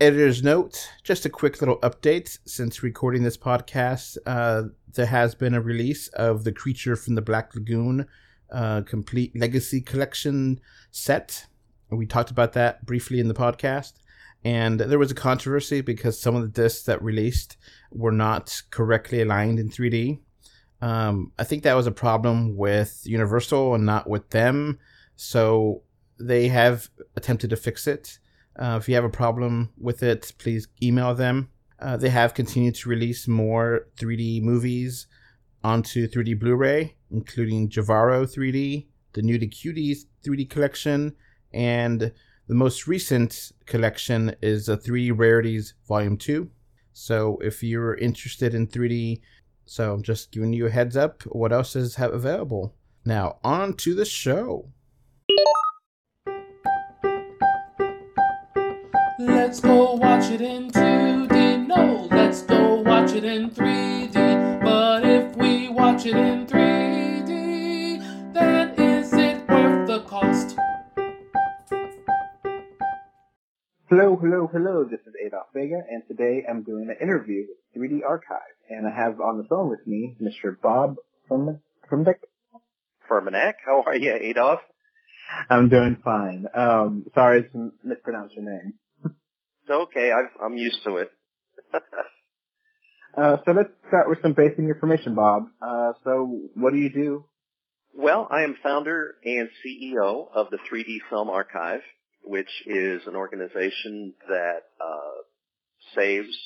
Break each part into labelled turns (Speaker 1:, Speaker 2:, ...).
Speaker 1: Editor's note, just a quick little update. Since recording this podcast, uh, there has been a release of the Creature from the Black Lagoon uh, complete legacy collection set. We talked about that briefly in the podcast. And there was a controversy because some of the discs that released were not correctly aligned in 3D. Um, I think that was a problem with Universal and not with them. So they have attempted to fix it. Uh, if you have a problem with it, please email them. Uh, they have continued to release more 3D movies onto 3D Blu ray, including Jivaro 3D, the Nudie Cuties 3D collection, and the most recent collection is a 3D Rarities Volume 2. So if you're interested in 3D, so I'm just giving you a heads up what else is have available. Now, on to the show.
Speaker 2: Let's go watch it in 2D. No, let's go watch it in 3D. But if we watch it in 3D, then is it worth the cost?
Speaker 3: Hello, hello, hello. This is Adolf Vega, and today I'm doing an interview with 3D Archive, and I have on the phone with me Mr. Bob from Frumdick.
Speaker 4: Furmanek. How are you, Adolf?
Speaker 3: I'm doing fine. Um, sorry to mispronounce your name.
Speaker 4: It's okay. I've, I'm used to it.
Speaker 3: uh, so let's start with some basic information, Bob. Uh, so what do you do?
Speaker 4: Well, I am founder and CEO of the 3D Film Archive, which is an organization that uh, saves,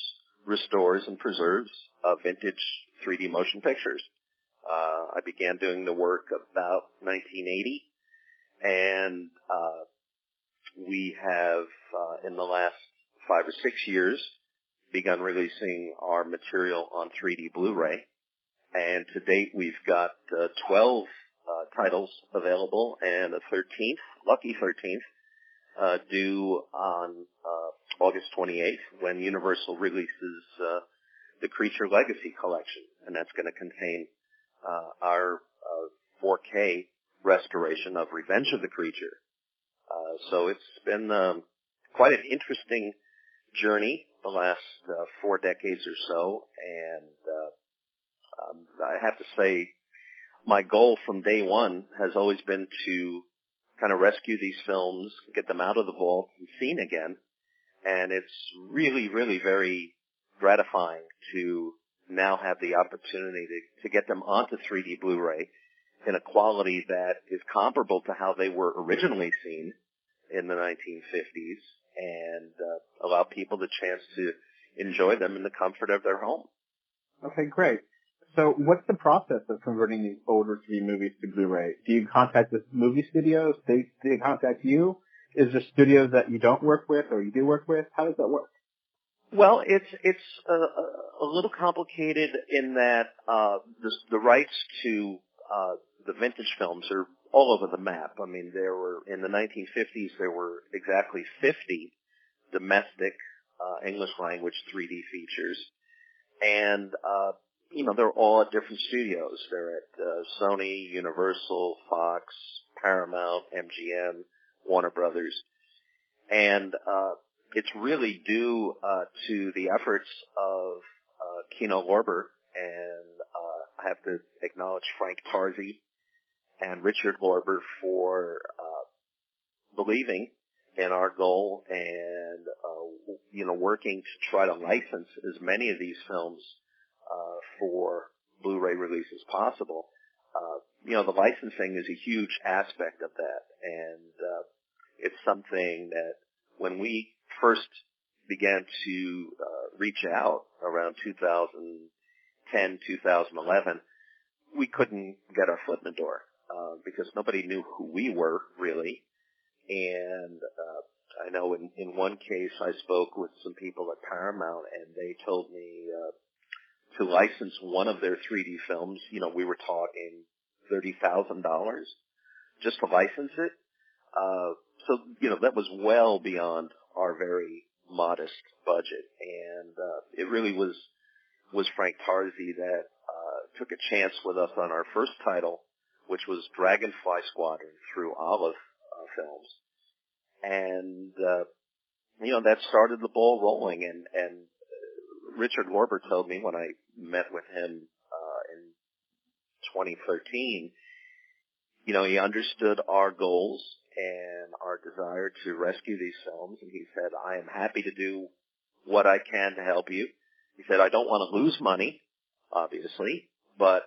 Speaker 4: restores, and preserves uh, vintage 3D motion pictures. Uh, I began doing the work about 1980, and uh, we have, uh, in the last five or six years, begun releasing our material on 3D Blu-ray. And to date, we've got uh, 12 uh, titles available and a 13th, lucky 13th, uh, due on uh, August 28th when Universal releases uh, the Creature Legacy Collection, and that's going to contain uh, our 4K restoration of Revenge of the Creature. so it's been um, quite an interesting journey the last uh, four decades or so, and uh, um, I have to say, my goal from day one has always been to kind of rescue these films, get them out of the vault and seen again, and it's really, really very gratifying to now have the opportunity to, to get them onto 3D Blu-ray in a quality that is comparable to how they were originally seen in the 1950s and uh, allow people the chance to enjoy them in the comfort of their home.
Speaker 3: Okay, great. So what's the process of converting these older 3D movies to Blu-ray? Do you contact the movie studios? They, they contact you? Is there studios that you don't work with or you do work with? How does that work?
Speaker 4: Well, it's it's a, a little complicated in that uh, the, the rights to uh, the vintage films are all over the map. I mean, there were in the 1950s there were exactly 50 domestic uh, English language 3D features, and uh, you know they're all at different studios. They're at uh, Sony, Universal, Fox, Paramount, MGM, Warner Brothers, and uh, it's really due uh, to the efforts of uh, Kino Lorber and uh, I have to acknowledge Frank Tarzi and Richard Lorber for uh, believing in our goal and uh, you know working to try to license as many of these films uh, for Blu-ray release as possible. Uh, you know the licensing is a huge aspect of that, and uh, it's something that when we first began to uh, reach out around 2010, 2011, we couldn't get our foot in the door uh, because nobody knew who we were really. And uh, I know in, in one case I spoke with some people at Paramount and they told me uh, to license one of their 3D films. You know, we were talking thirty thousand dollars just to license it. Uh, so you know that was well beyond our very modest budget, and uh, it really was was Frank Tarzi that uh, took a chance with us on our first title which was Dragonfly Squadron through Olive uh, Films. And, uh, you know, that started the ball rolling and, and Richard Lorber told me when I met with him, uh, in 2013, you know, he understood our goals and our desire to rescue these films and he said, I am happy to do what I can to help you. He said, I don't want to lose money, obviously, but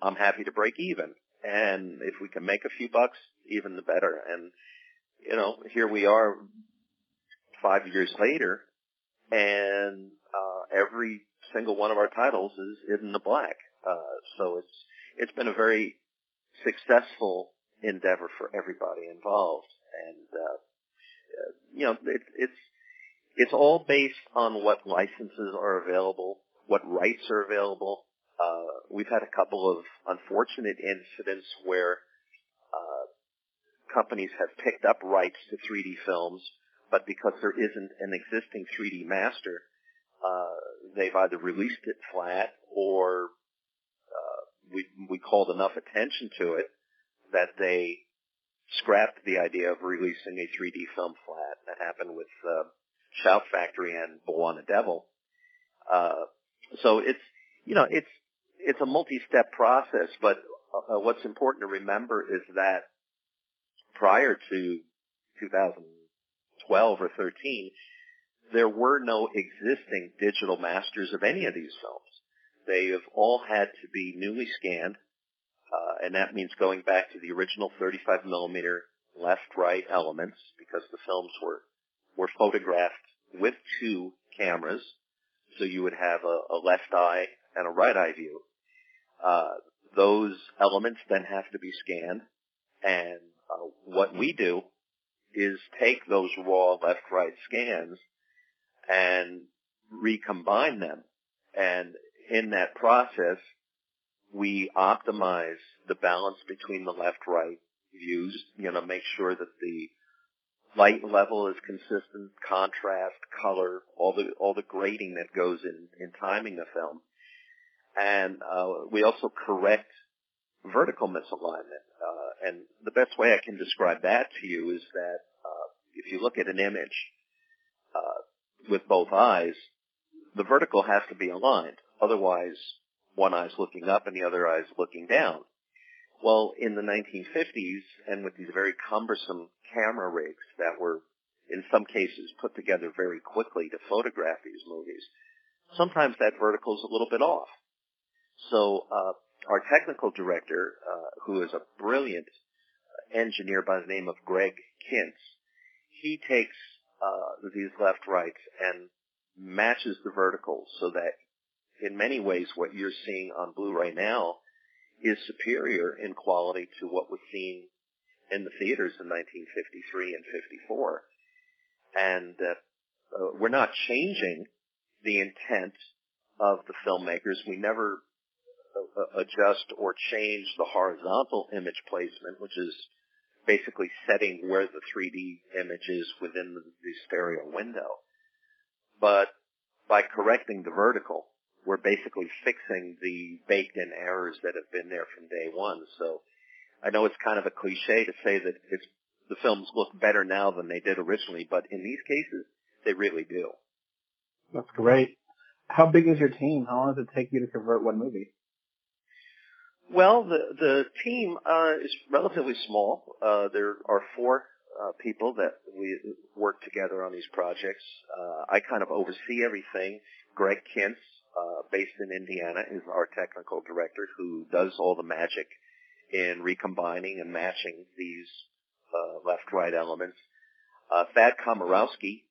Speaker 4: I'm happy to break even. And if we can make a few bucks, even the better. And, you know, here we are five years later and, uh, every single one of our titles is in the black. Uh, so it's, it's been a very successful endeavor for everybody involved. And, uh, uh you know, it, it's, it's all based on what licenses are available, what rights are available. Uh, we've had a couple of unfortunate incidents where uh, companies have picked up rights to 3D films, but because there isn't an existing 3D master, uh, they've either released it flat or uh, we we called enough attention to it that they scrapped the idea of releasing a 3D film flat. That happened with uh, Shout Factory and Bwana Devil. Uh, so it's, you know, it's, it's a multi-step process, but uh, what's important to remember is that prior to 2012 or 13, there were no existing digital masters of any of these films. They have all had to be newly scanned, uh, and that means going back to the original 35 millimeter left-right elements because the films were were photographed with two cameras. So you would have a, a left eye and a right eye view. Uh, those elements then have to be scanned. And uh, what we do is take those raw left-right scans and recombine them. And in that process, we optimize the balance between the left-right views, you know, make sure that the light level is consistent, contrast, color, all the all the grading that goes in in timing the film, and uh, we also correct vertical misalignment. Uh, and the best way I can describe that to you is that uh, if you look at an image uh, with both eyes, the vertical has to be aligned. Otherwise, one eye's looking up and the other eye's looking down. Well, in the 1950s, and with these very cumbersome camera rigs that were, in some cases, put together very quickly to photograph these movies, sometimes that vertical is a little bit off. So, uh, our technical director, uh, who is a brilliant engineer by the name of Greg Kintz, he takes uh, these left rights and matches the verticals so that in many ways what you're seeing on Blu-ray now is superior in quality to what was seen in the theaters in 1953 and 54. And uh, uh, we're not changing the intent of the filmmakers. We never adjust or change the horizontal image placement, which is basically setting where the 3D image is within the, the stereo window. But by correcting the vertical, we're basically fixing the baked in errors that have been there from day one. So I know it's kind of a cliche to say that the films look better now than they did originally, but in these cases, they really do.
Speaker 3: That's great. How big is your team? How long does it take you to convert one movie?
Speaker 4: Well, the the team uh, is relatively small. Uh, there are four uh, people that we work together on these projects. Uh, I kind of oversee everything. Greg Kintz uh, based in Indiana, is our technical director who does all the magic in recombining and matching these uh, left-right elements. Thad Komorowski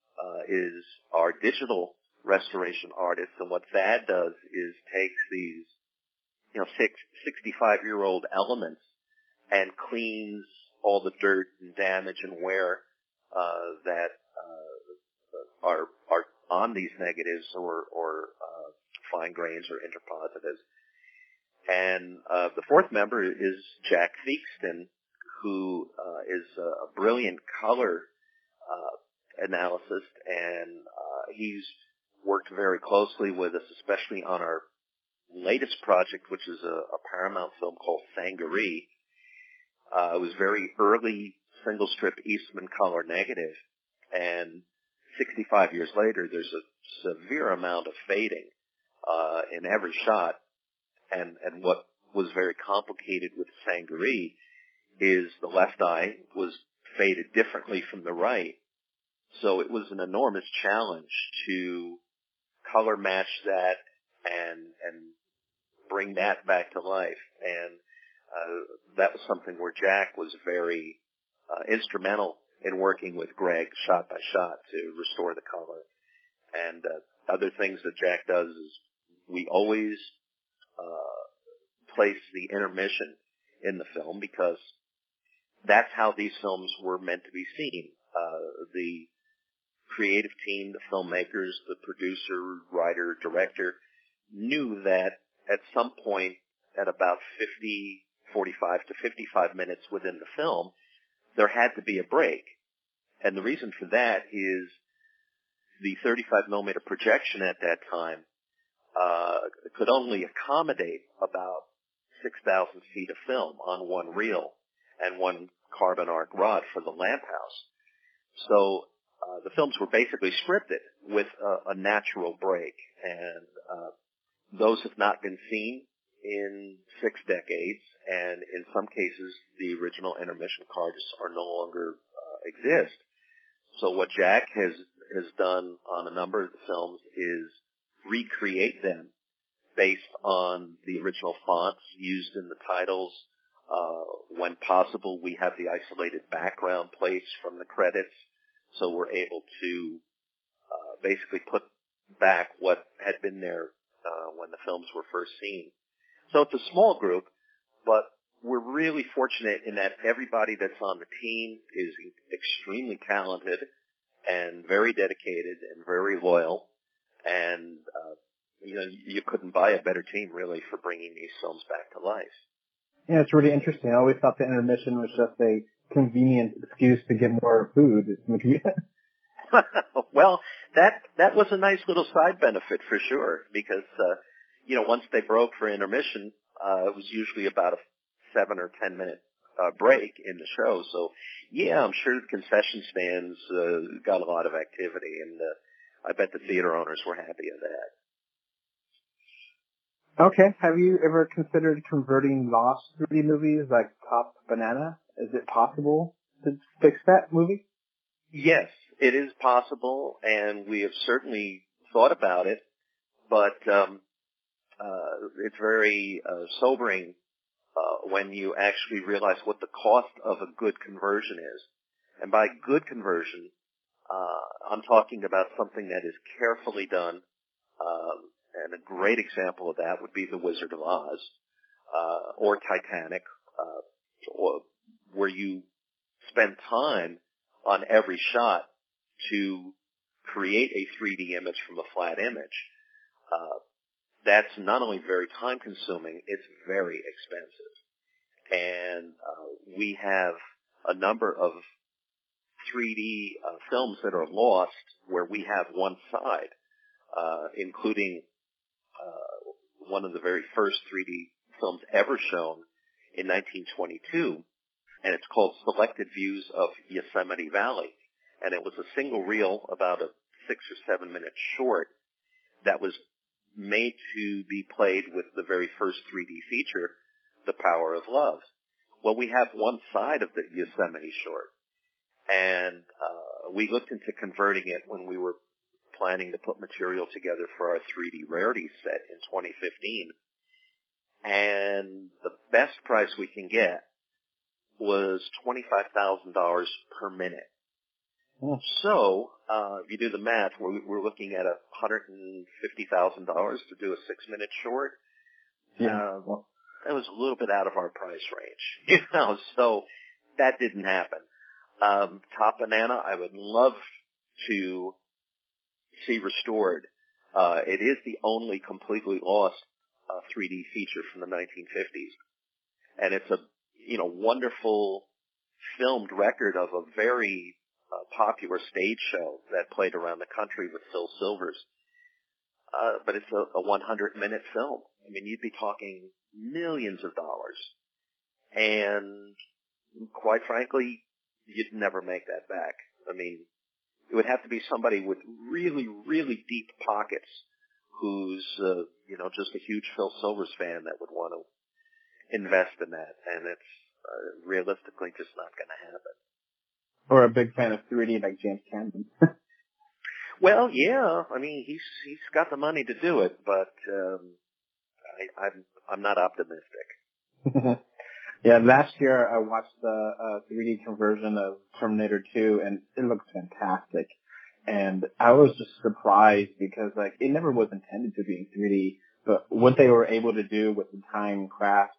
Speaker 4: is our digital restoration artist, and what Thad does is takes these, you know, six, 65-year-old elements and cleans all the dirt and damage and wear uh, that uh, are are on these negatives or or uh, fine grains or interpositives. And uh, the fourth member is Jack Theakston, who uh, is a brilliant color uh, analyst, and uh, he's worked very closely with us, especially on our latest project, which is a, a Paramount film called Sangaree. Uh, it was very early single strip Eastman color negative, and 65 years later, there's a severe amount of fading uh, in every shot, and and what was very complicated with Sangaree is the left eye was faded differently from the right, so it was an enormous challenge to color match that and and bring that back to life. And uh, that was something where Jack was very uh, instrumental in working with Greg shot by shot to restore the color. And uh, other things that Jack does is we always uh, place the intermission in the film because that's how these films were meant to be seen. Uh, the creative team, the filmmakers, the producer, writer, director knew that at some point at about 50, 45 to 55 minutes within the film, there had to be a break. And the reason for that is the 35 millimeter projection at that time uh, could only accommodate about 6,000 feet of film on one reel and one carbon arc rod for the lamp house. So uh, the films were basically scripted with a, a natural break, and uh, those have not been seen in six decades, and in some cases, the original intermission cards are no longer uh, exist. So what Jack has has done on a number of the films is recreate them based on the original fonts used in the titles. Uh, when possible, we have the isolated background plates from the credits so we're able to uh, basically put back what had been there uh, when the films were first seen. So it's a small group, but we're really fortunate in that everybody that's on the team is extremely talented and very dedicated and very loyal. And uh, you know, you couldn't buy a better team really for bringing these films back to life.
Speaker 3: Yeah, it's really interesting. I always thought the intermission was just a convenient excuse to get more food.
Speaker 4: well, that that was a nice little side benefit for sure because uh, you know once they broke for intermission, uh, it was usually about a seven or ten minute uh, break in the show. So yeah, I'm sure the concession stands uh, got a lot of activity, and uh, I bet the theater owners were happy of that.
Speaker 3: Okay. Have you ever considered converting lost 3D movies like Top Banana is it possible to fix that movie?
Speaker 4: Yes, it is possible, and we have certainly thought about it, but um, uh, it's very uh, sobering uh, when you actually realize what the cost of a good conversion is. And by good conversion, uh, I'm talking about something that is carefully done, um, and a great example of that would be The Wizard of Oz, uh, or Titanic, uh, or where you spend time on every shot to create a 3D image from a flat image. Uh, that's not only very time consuming, it's very expensive. And uh, we have a number of 3D uh, films that are lost where we have one side, uh, including uh, one of the very first 3D films ever shown in 1922 and it's called Selected Views of Yosemite Valley. And it was a single reel, about a six or seven minute short that was made to be played with the very first 3D feature, The Power of Love. Well, we have one side of the Yosemite short, and uh, we looked into converting it when we were planning to put material together for our 3D rarity set in 2015. And the best price we can get was $25,000 per minute. Hmm. So, uh, if you do the math, we're, we're looking at $150,000 to do a six minute short.
Speaker 3: Yeah. Uh,
Speaker 4: that was a little bit out of our price range, you know, so that didn't happen. Um, Top Banana, I would love to see restored. Uh, it is the only completely lost uh, 3D feature from the 1950s. And it's a you know, wonderful filmed record of a very uh, popular stage show that played around the country with Phil Silvers. Uh, but it's a, a 100 minute film. I mean, you'd be talking millions of dollars. And quite frankly, you'd never make that back. I mean, it would have to be somebody with really, really deep pockets who's, uh, you know, just a huge Phil Silvers fan that would want to invest in that. And it's uh, realistically just not going to happen.
Speaker 3: Or a big fan of 3D like James Cameron.
Speaker 4: well, yeah. I mean, he's he's got the money to do it, but um, I, I'm I'm not optimistic.
Speaker 3: yeah, last year I watched the uh, 3D conversion of Terminator 2, and it looks fantastic. And I was just surprised because like it never was intended to be in 3D, but what they were able to do with the time craft,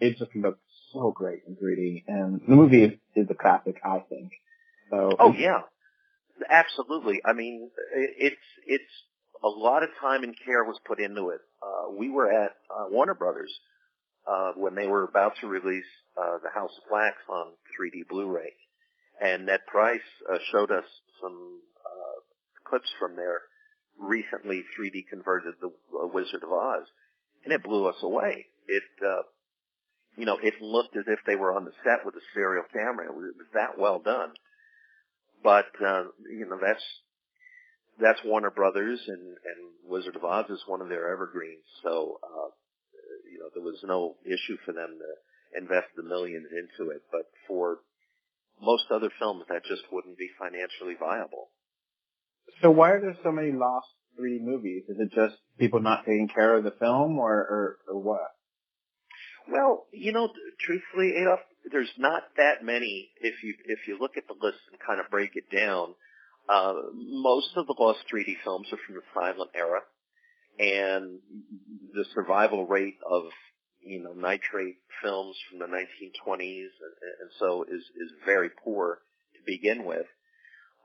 Speaker 3: it just looked so great in 3D. And the movie is, is a classic, I think. So.
Speaker 4: Oh yeah, absolutely. I mean, it's it's a lot of time and care was put into it. Uh, we were at uh, Warner Brothers uh, when they were about to release uh, The House of Wax on 3D Blu-ray, and Ned Price uh, showed us some uh, clips from their recently 3D converted The uh, Wizard of Oz, and it blew us away. It, uh, you know, it looked as if they were on the set with a serial camera. It was, it was that well done. But uh, you know, that's that's Warner Brothers, and and Wizard of Oz is one of their evergreens. So uh, you know, there was no issue for them to invest the millions into it. But for most other films, that just wouldn't be financially viable.
Speaker 3: So why are there so many lost 3D movies? Is it just people not taking care of the film, or or, or what?
Speaker 4: Well, you know, truthfully, Adolf, there's not that many. If you if you look at the list and kind of break it down, uh, most of the lost 3D films are from the silent era, and the survival rate of you know nitrate films from the 1920s and, and so is is very poor to begin with.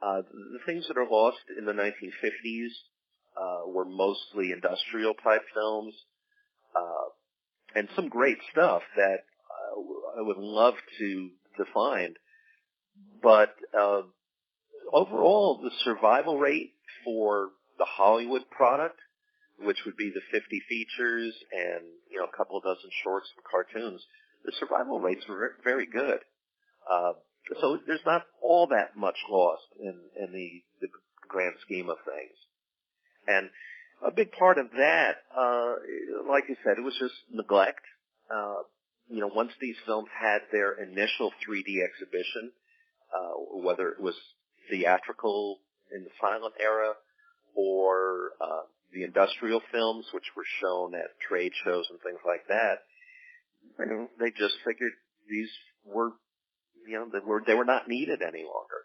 Speaker 4: Uh, the things that are lost in the 1950s uh, were mostly industrial type films, uh, and some great stuff that I would love to find. But uh, overall, the survival rate for the Hollywood product, which would be the 50 features and you know a couple of dozen shorts and cartoons, the survival rates were very good. Uh, so there's not all that much lost in, in the, the grand scheme of things. And a big part of that, uh, like you said, it was just neglect. Uh, you know, once these films had their initial 3D exhibition, uh, whether it was theatrical in the silent era or uh, the industrial films, which were shown at trade shows and things like that, you know, they just figured these were, you know, they were they were not needed any longer,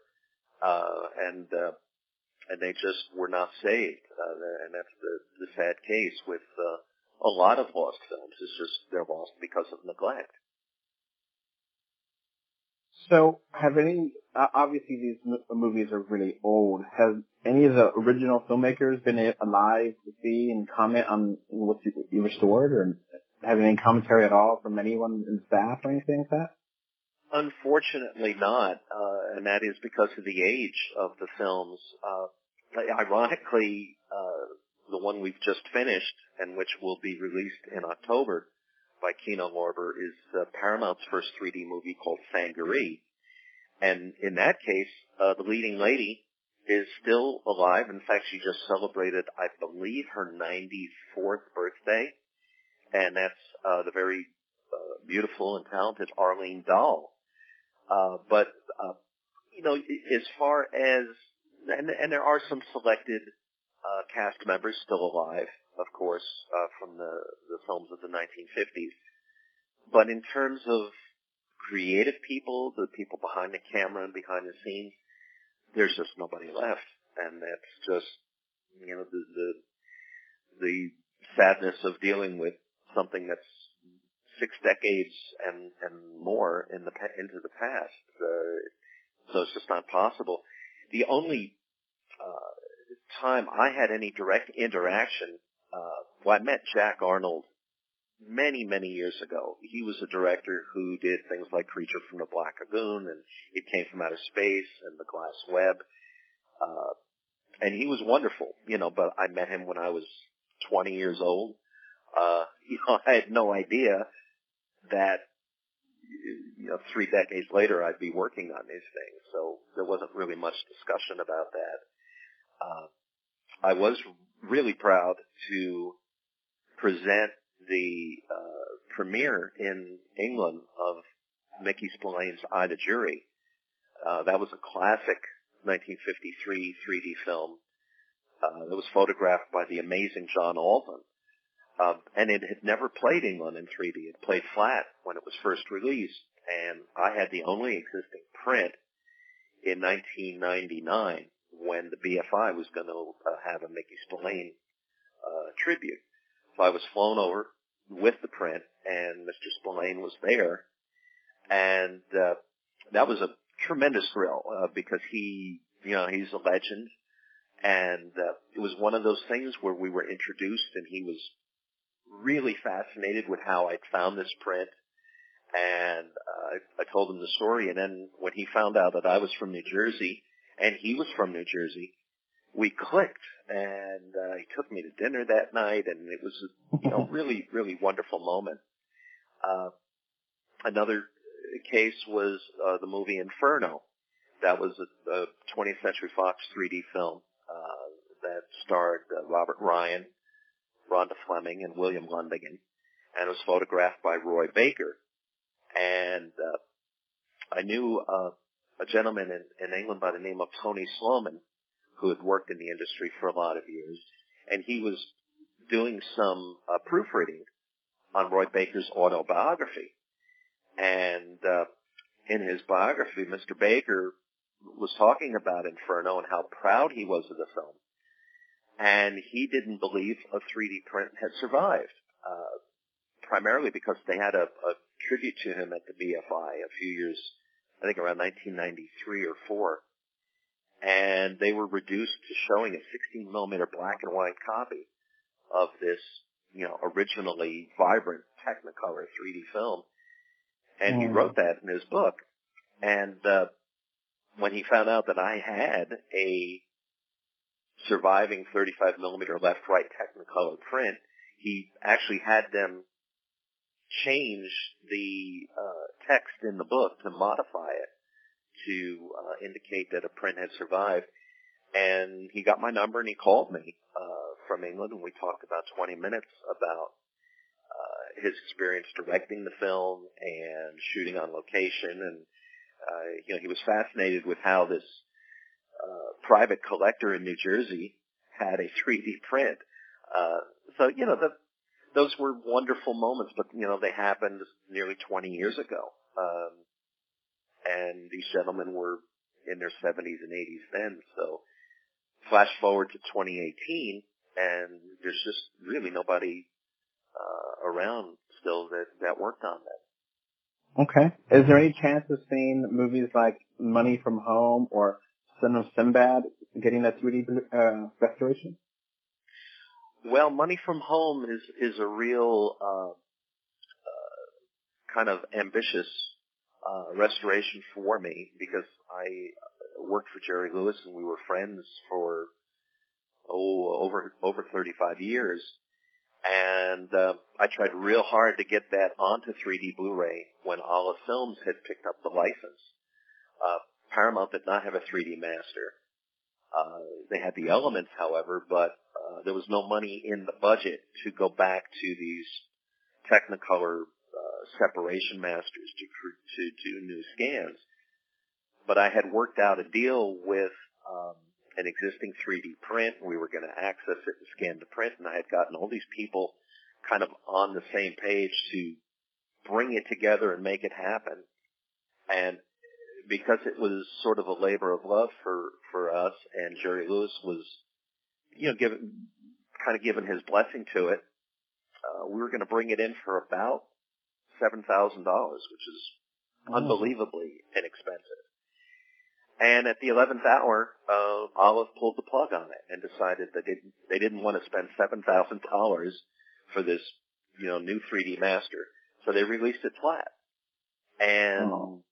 Speaker 4: uh, and uh, and they just were not saved, uh, and that's the the sad case with uh, a lot of lost films. is just they're lost because of neglect.
Speaker 3: So, have any? Uh, obviously, these m- movies are really old. Has any of the original filmmakers been alive to see and comment on what you, you restored, or have any commentary at all from anyone in staff or anything like that?
Speaker 4: Unfortunately, not, uh, and that is because of the age of the films. Uh, ironically, uh, the one we've just finished and which will be released in October by Kino Lorber is uh, Paramount's first 3D movie called Sangaree. And in that case, uh, the leading lady is still alive. In fact, she just celebrated, I believe, her 94th birthday. And that's uh, the very uh, beautiful and talented Arlene Dahl. Uh, but, uh, you know, as far as, and, and there are some selected uh, cast members still alive of course, uh, from the, the films of the 1950s. But in terms of creative people, the people behind the camera and behind the scenes, there's just nobody left. And that's just, you know, the, the, the sadness of dealing with something that's six decades and, and more in the, into the past. Uh, so it's just not possible. The only, uh, time I had any direct interaction uh, well, I met Jack Arnold many, many years ago. He was a director who did things like Creature from the Black Lagoon and It Came from Outer Space and The Glass Web. Uh, and he was wonderful, you know, but I met him when I was 20 years old. Uh, you know, I had no idea that you know, three decades later, I'd be working on these things. So there wasn't really much discussion about that. Uh, I was really proud to present the uh, premiere in England of Mickey Spillane's I, the Jury. Uh, that was a classic 1953 3D film uh, that was photographed by the amazing John Alton. Um, and it had never played England in 3D. It played flat when it was first released, and I had the only existing print in 1999 when the BFI was going to uh, have a Mickey Spillane uh, tribute. So I was flown over with the print, and Mr. Spillane was there, and uh, that was a tremendous thrill uh, because he, you know, he's a legend, and uh, it was one of those things where we were introduced, and he was really fascinated with how I'd found this print. And uh, I, I told him the story, and then when he found out that I was from New Jersey and he was from New Jersey, we clicked, and uh, he took me to dinner that night, and it was a you know really really wonderful moment. Uh, another case was uh, the movie Inferno. That was a, a 20th Century Fox 3D film uh, that starred uh, Robert Ryan, Rhonda Fleming, and William Lundigan, and it was photographed by Roy Baker. And uh, I knew uh, a gentleman in, in England by the name of Tony Sloman, who had worked in the industry for a lot of years, and he was doing some uh, proofreading on Roy Baker's autobiography. And uh, in his biography, Mr. Baker was talking about Inferno and how proud he was of the film and he didn't believe a 3D print had survived, uh, primarily because they had a, a tribute to him at the BFI a few years, I think around 1993 or 4, and they were reduced to showing a 16 millimeter black and white copy of this, you know, originally vibrant Technicolor 3D film, and mm. he wrote that in his book, and uh, when he found out that I had a surviving 35 millimeter left right Technicolor print, he actually had them change the uh, text in the book to modify it to uh, indicate that a print had survived. And he got my number and he called me uh, from England and we talked about 20 minutes about uh, his experience directing the film and shooting on location. And uh, you know he was fascinated with how this uh, private collector in New Jersey had a 3D print. Uh, so, you know, the, those were wonderful moments, but, you know, they happened nearly 20 years ago. Um, and these gentlemen were in their 70s and 80s then. So flash forward to 2018 and there's just really nobody, uh, around still that, that worked on that.
Speaker 3: Okay. Is there any chance of seeing movies like Money from Home or Son of Sinbad getting that 3D uh, restoration?
Speaker 4: Well, Money from Home is is a real uh, uh, kind of ambitious uh, restoration for me because I worked for Jerry Lewis and we were friends for oh over over 35 years, and uh, I tried real hard to get that onto 3D Blu-ray when Olive Films had picked up the license. Uh, Paramount did not have a 3D master. Uh, they had the elements, however, but uh, there was no money in the budget to go back to these Technicolor uh, separation masters to to do new scans. But I had worked out a deal with um, an existing 3D print. We were going to access it and scan the print, and I had gotten all these people kind of on the same page to bring it together and make it happen. And because it was sort of a labor of love for for us, and Jerry Lewis was, you know, given kind of given his blessing to it. Uh, we were going to bring it in for about seven thousand dollars, which is oh. unbelievably inexpensive. And at the eleventh hour, uh, Olive pulled the plug on it and decided that they didn't, they didn't want to spend seven thousand dollars for this, you know, new 3D master. So they released it flat. And oh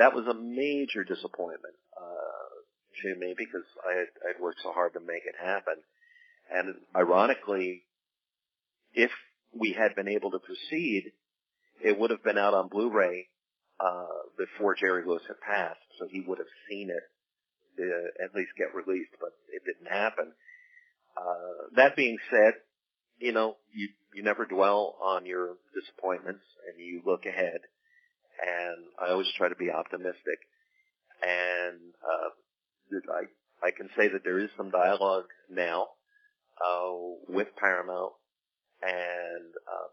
Speaker 4: that was a major disappointment uh, to me because I had I'd worked so hard to make it happen. And ironically, if we had been able to proceed, it would have been out on Blu-ray uh, before Jerry Lewis had passed, so he would have seen it uh, at least get released, but it didn't happen. Uh, that being said, you know, you you never dwell on your disappointments, and you look ahead. And I always try to be optimistic. And uh, I I can say that there is some dialogue now uh, with Paramount, and uh,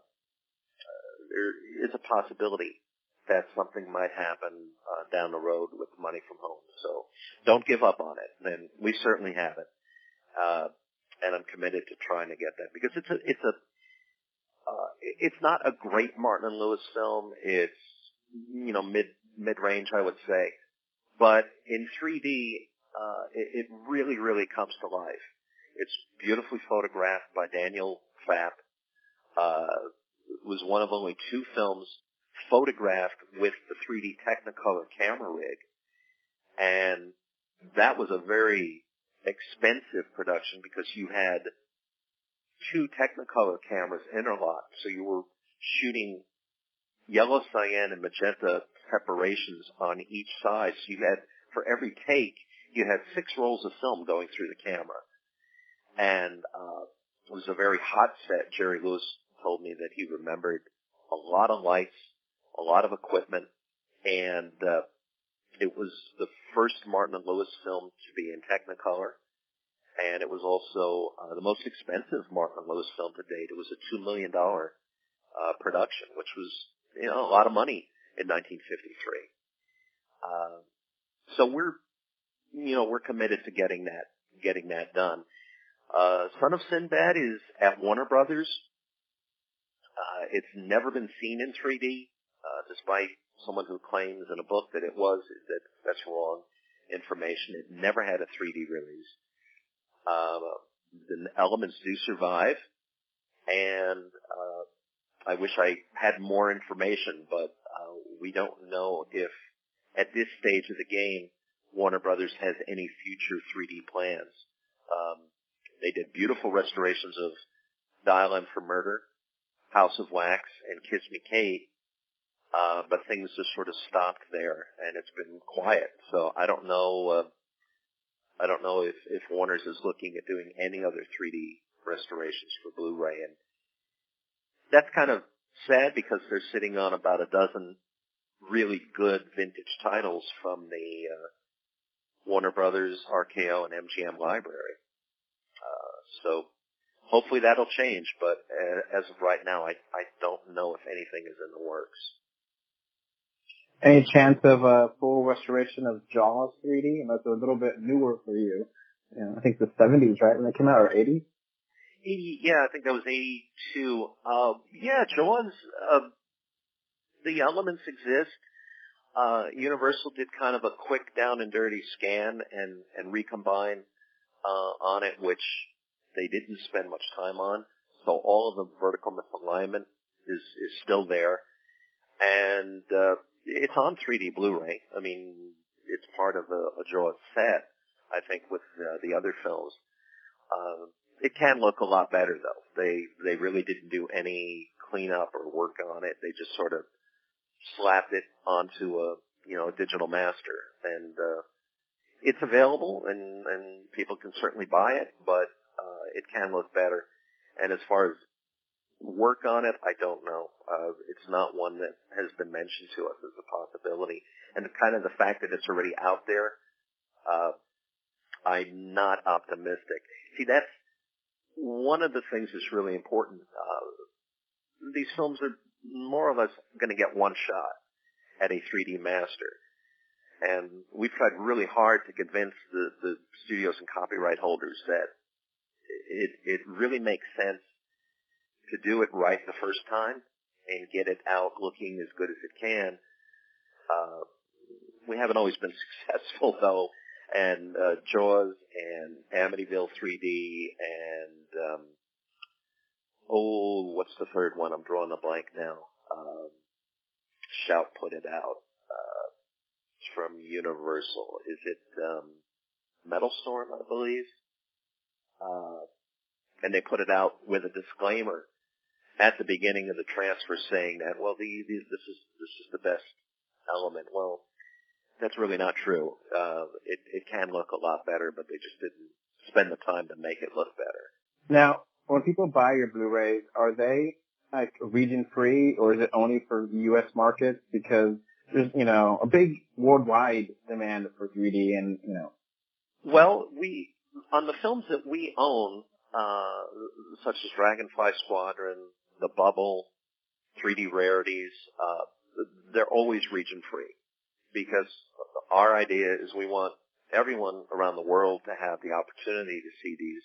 Speaker 4: uh, there is a possibility that something might happen uh, down the road with money from home. So don't give up on it. And we certainly haven't. Uh, and I'm committed to trying to get that because it's a, it's a, uh, it's not a great Martin and Lewis film. It's, you know, mid, mid-range, I would say. But in 3D, uh, it, it really, really comes to life. It's beautifully photographed by Daniel Fapp. Uh, it was one of only two films photographed with the 3D Technicolor camera rig. And that was a very expensive production because you had two Technicolor cameras interlocked. So you were shooting yellow, cyan, and magenta separations on each side. So you had, for every take, you had six rolls of film going through the camera. And, uh, it was a very hot set. Jerry Lewis told me that he remembered a lot of lights, a lot of equipment, and uh, it was the first Martin and Lewis film to be in Technicolor, and it was also uh, the most expensive Martin and Lewis film to date. It was a two million dollar uh, production, which was you know a lot of money in 1953. Uh, so we're you know we're committed to getting that getting that done. Uh, Son of Sinbad is at Warner Brothers. Uh, it's never been seen in 3D uh, despite someone who claims in a book that it was, that that's wrong information. It never had a 3D release. Uh, the elements do survive, and uh, I wish I had more information, but uh, we don't know if at this stage of the game Warner Brothers has any future 3D plans. Um, they did beautiful restorations of Dial M for Murder, House of Wax, and Kiss Me Kate, uh, but things just sort of stopped there, and it's been quiet. So I don't know. Uh, I don't know if if Warner's is looking at doing any other 3D restorations for Blu-ray, and that's kind of sad because they're sitting on about a dozen really good vintage titles from the uh, Warner Brothers, RKO, and MGM library. Uh, so hopefully that'll change, but uh, as of right now, I I don't know if anything is in the works.
Speaker 3: Any chance of a full restoration of Jaws 3D? And that's a little bit newer for you. Yeah, I think the 70s, right? When it came out, or 80s?
Speaker 4: 80, yeah, I think that was 82. Uh, yeah, Jaws, uh, the elements exist. Uh, Universal did kind of a quick down and dirty scan and, and recombine, uh, on it, which they didn't spend much time on. So all of the vertical misalignment is, is still there. And, uh, it's on 3D Blu-ray. I mean, it's part of a, a Jaws set, I think, with uh, the other films. Uh, it can look a lot better though. They they really didn't do any cleanup or work on it. They just sort of slapped it onto a you know a digital master, and uh, it's available, and and people can certainly buy it, but uh, it can look better. And as far as work on it, I don't know. Uh, it's not one that has been mentioned to us as a possibility. And kind of the fact that it's already out there, uh, I'm not optimistic. See, that's one of the things that's really important. Uh, these films are more or less going to get one shot at a 3D master. And we've tried really hard to convince the, the studios and copyright holders that it, it really makes sense to do it right the first time and get it out looking as good as it can. Uh, we haven't always been successful though, and uh, Jaws and Amityville 3D and um, oh, what's the third one? I'm drawing a blank now. Um, Shout put it out. Uh, from Universal. Is it um, Metal Storm? I believe. Uh, and they put it out with a disclaimer at the beginning of the transfer saying that, well, the, the, this is this is the best element. Well, that's really not true. Uh, it, it can look a lot better, but they just didn't spend the time to make it look better.
Speaker 3: Now, when people buy your Blu-rays, are they like region free or is it only for the U.S. markets? Because there's, you know, a big worldwide demand for 3D and, you know.
Speaker 4: Well, we, on the films that we own, uh, such as Dragonfly Squadron, The Bubble, 3D Rarities, uh, they're always region free because our idea is we want everyone around the world to have the opportunity to see these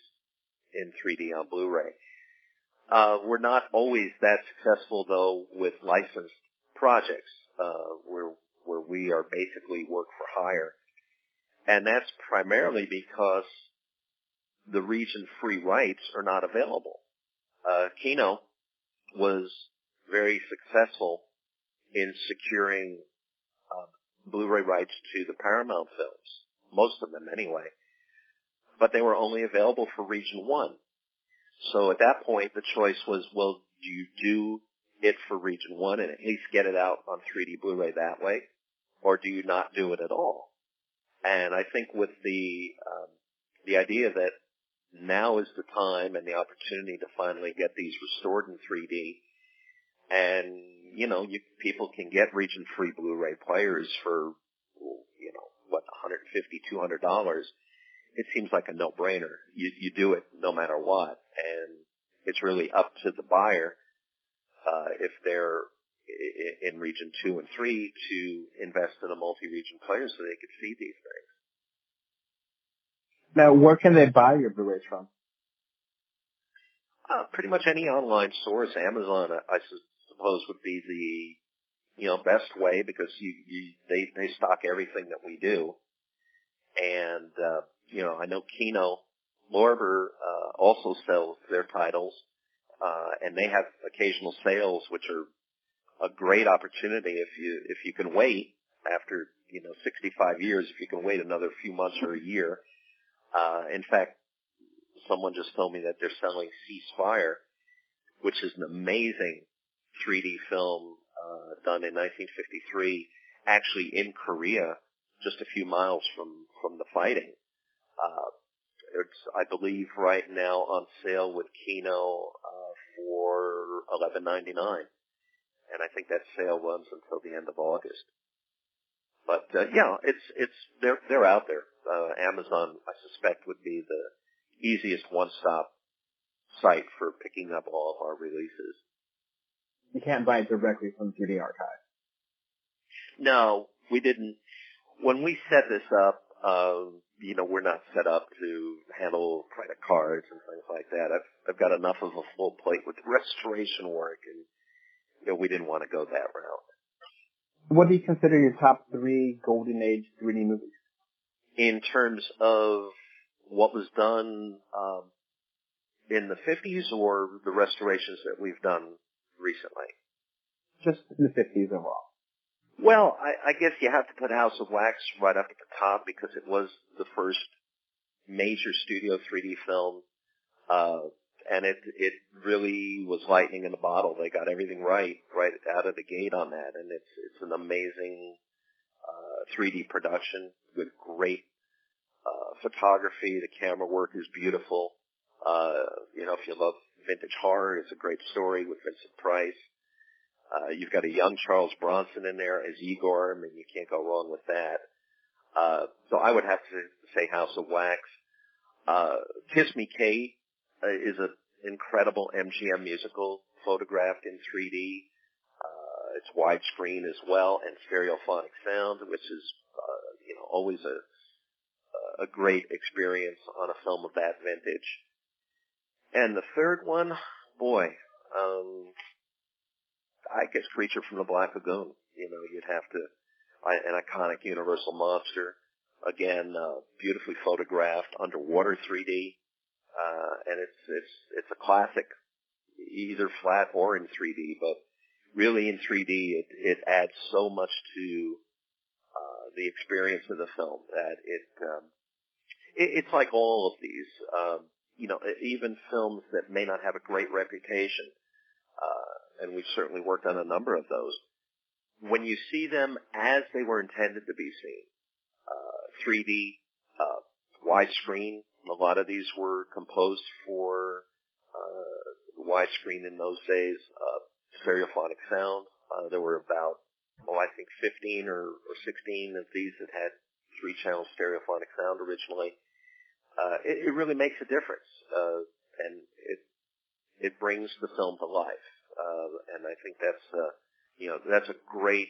Speaker 4: in 3D on Blu-ray. Uh, we're not always that successful though with licensed projects, uh, where, where we are basically work for hire. And that's primarily because the region free rights are not available. Uh, Kino was very successful in securing Blu-ray rights to the Paramount films, most of them anyway, but they were only available for Region 1. So at that point, the choice was, well, do you do it for Region 1 and at least get it out on 3D Blu-ray that way, or do you not do it at all? And I think with the um, the idea that now is the time and the opportunity to finally get these restored in 3D, and you know, you, people can get region-free Blu-ray players for, you know, what, 150, 200 dollars. It seems like a no-brainer. You, you do it no matter what, and it's really up to the buyer uh, if they're in region two and three to invest in a multi-region player so they could see these things.
Speaker 3: Now, where can they buy your Blu-rays from?
Speaker 4: Uh, pretty much any online source. Amazon, I, I suppose, would be the you know best way because you, you they they stock everything that we do, and uh, you know I know Kino Lorber uh, also sells their titles, uh, and they have occasional sales which are a great opportunity if you if you can wait after you know 65 years if you can wait another few months or a year. Uh, in fact, someone just told me that they're selling Ceasefire, which is an amazing 3D film uh, done in 1953, actually in Korea, just a few miles from from the fighting. Uh, it's, I believe, right now on sale with Kino uh, for 11.99, and I think that sale runs until the end of August. But uh, yeah, it's it's they're they're out there. Uh, Amazon, I suspect, would be the easiest one-stop site for picking up all of our releases.
Speaker 3: You can't buy it directly from 3D Archive.
Speaker 4: No, we didn't. When we set this up, um, you know, we're not set up to handle credit cards and things like that. I've I've got enough of a full plate with restoration work, and you know, we didn't want to go that route.
Speaker 3: What do you consider your top three golden age 3D movies?
Speaker 4: In terms of what was done um, in the 50s or the restorations that we've done recently?
Speaker 3: Just in the 50s overall.
Speaker 4: Well, I, I guess you have to put House of Wax right up at the top because it was the first major studio 3D film, uh, and it it really was lightning in a bottle. They got everything right right out of the gate on that, and it's it's an amazing uh, 3D production with great uh, photography. The camera work is beautiful. Uh, you know, if you love vintage horror. It's a great story with Vincent Price. Uh, you've got a young Charles Bronson in there as Igor. I mean, you can't go wrong with that. Uh, so I would have to say House of Wax. Uh, Kiss Me Kate uh, is an incredible MGM musical photographed in 3D. Uh, it's widescreen as well and stereophonic sound, which is, uh, you know, always a, a great experience on a film of that vintage. And the third one, boy, um, I guess Creature from the Black Lagoon. You know, you'd have to, an iconic Universal monster. Again, uh, beautifully photographed, underwater 3D, uh, and it's it's it's a classic, either flat or in 3D. But really, in 3D, it it adds so much to uh, the experience of the film that it, um, it it's like all of these. Um, you know, even films that may not have a great reputation, uh, and we've certainly worked on a number of those, when you see them as they were intended to be seen, uh, 3D, uh, widescreen, a lot of these were composed for uh, widescreen in those days, uh, stereophonic sound. Uh, there were about, oh, I think 15 or, or 16 of these that had three-channel stereophonic sound originally. Uh, it, it really makes a difference, uh, and it it brings the film to life. Uh, and I think that's uh, you know that's a great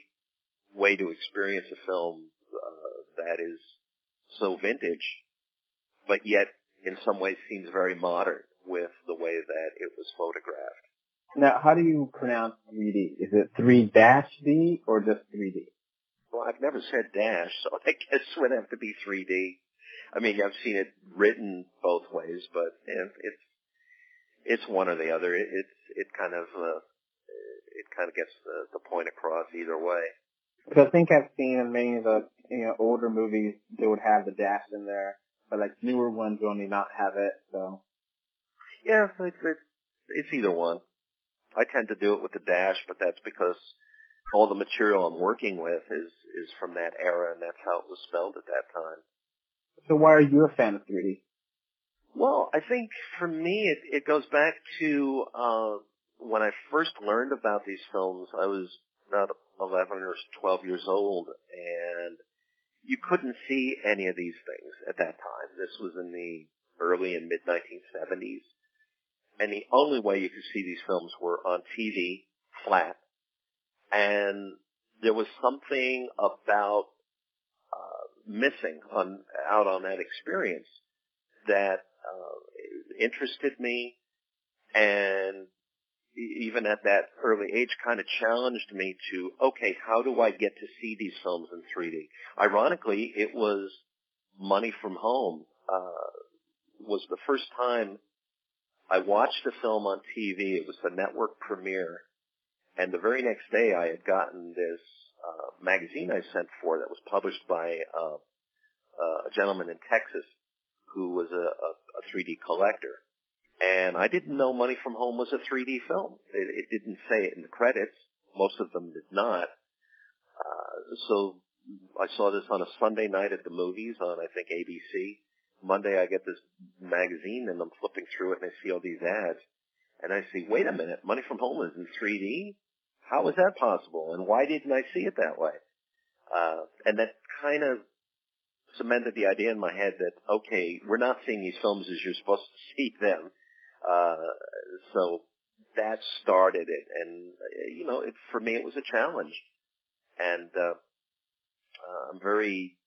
Speaker 4: way to experience a film uh, that is so vintage, but yet in some ways seems very modern with the way that it was photographed.
Speaker 3: Now, how do you pronounce 3D? Is it 3-D or just 3D?
Speaker 4: Well, I've never said dash, so I guess it would have to be 3D. I mean, I've seen it written both ways, but it's it's one or the other. It, it's it kind of uh, it kind of gets the, the point across either way.
Speaker 3: Because I think I've seen in many of the you know older movies they would have the dash in there, but like newer ones only not have it. So
Speaker 4: yeah, it's it's, it's either one. I tend to do it with the dash, but that's because all the material I'm working with is is from that era, and that's how it was spelled at that time.
Speaker 3: So why are you a fan of 3D?
Speaker 4: Well, I think for me it, it goes back to uh, when I first learned about these films. I was about 11 or 12 years old, and you couldn't see any of these things at that time. This was in the early and mid 1970s, and the only way you could see these films were on TV, flat, and there was something about missing on out on that experience that uh, interested me, and even at that early age kind of challenged me to, okay, how do I get to see these films in 3D? Ironically, it was Money from Home, uh, was the first time I watched a film on TV. It was the network premiere. And the very next day I had gotten this, uh, magazine I sent for that was published by, uh, uh, a gentleman in Texas who was a, a, a 3D collector. And I didn't know Money from Home was a 3D film. It, it didn't say it in the credits. Most of them did not. Uh, so I saw this on a Sunday night at the movies on, I think, ABC. Monday I get this magazine and I'm flipping through it and I see all these ads. And I see, wait a minute, Money from Home is in 3D? How is that possible? And why didn't I see it that way? Uh, and that kind of cemented the idea in my head that, okay, we're not seeing these films as you're supposed to see them. Uh, so that started it. And, uh, you know, it, for me, it was a challenge. And, uh, uh, I'm very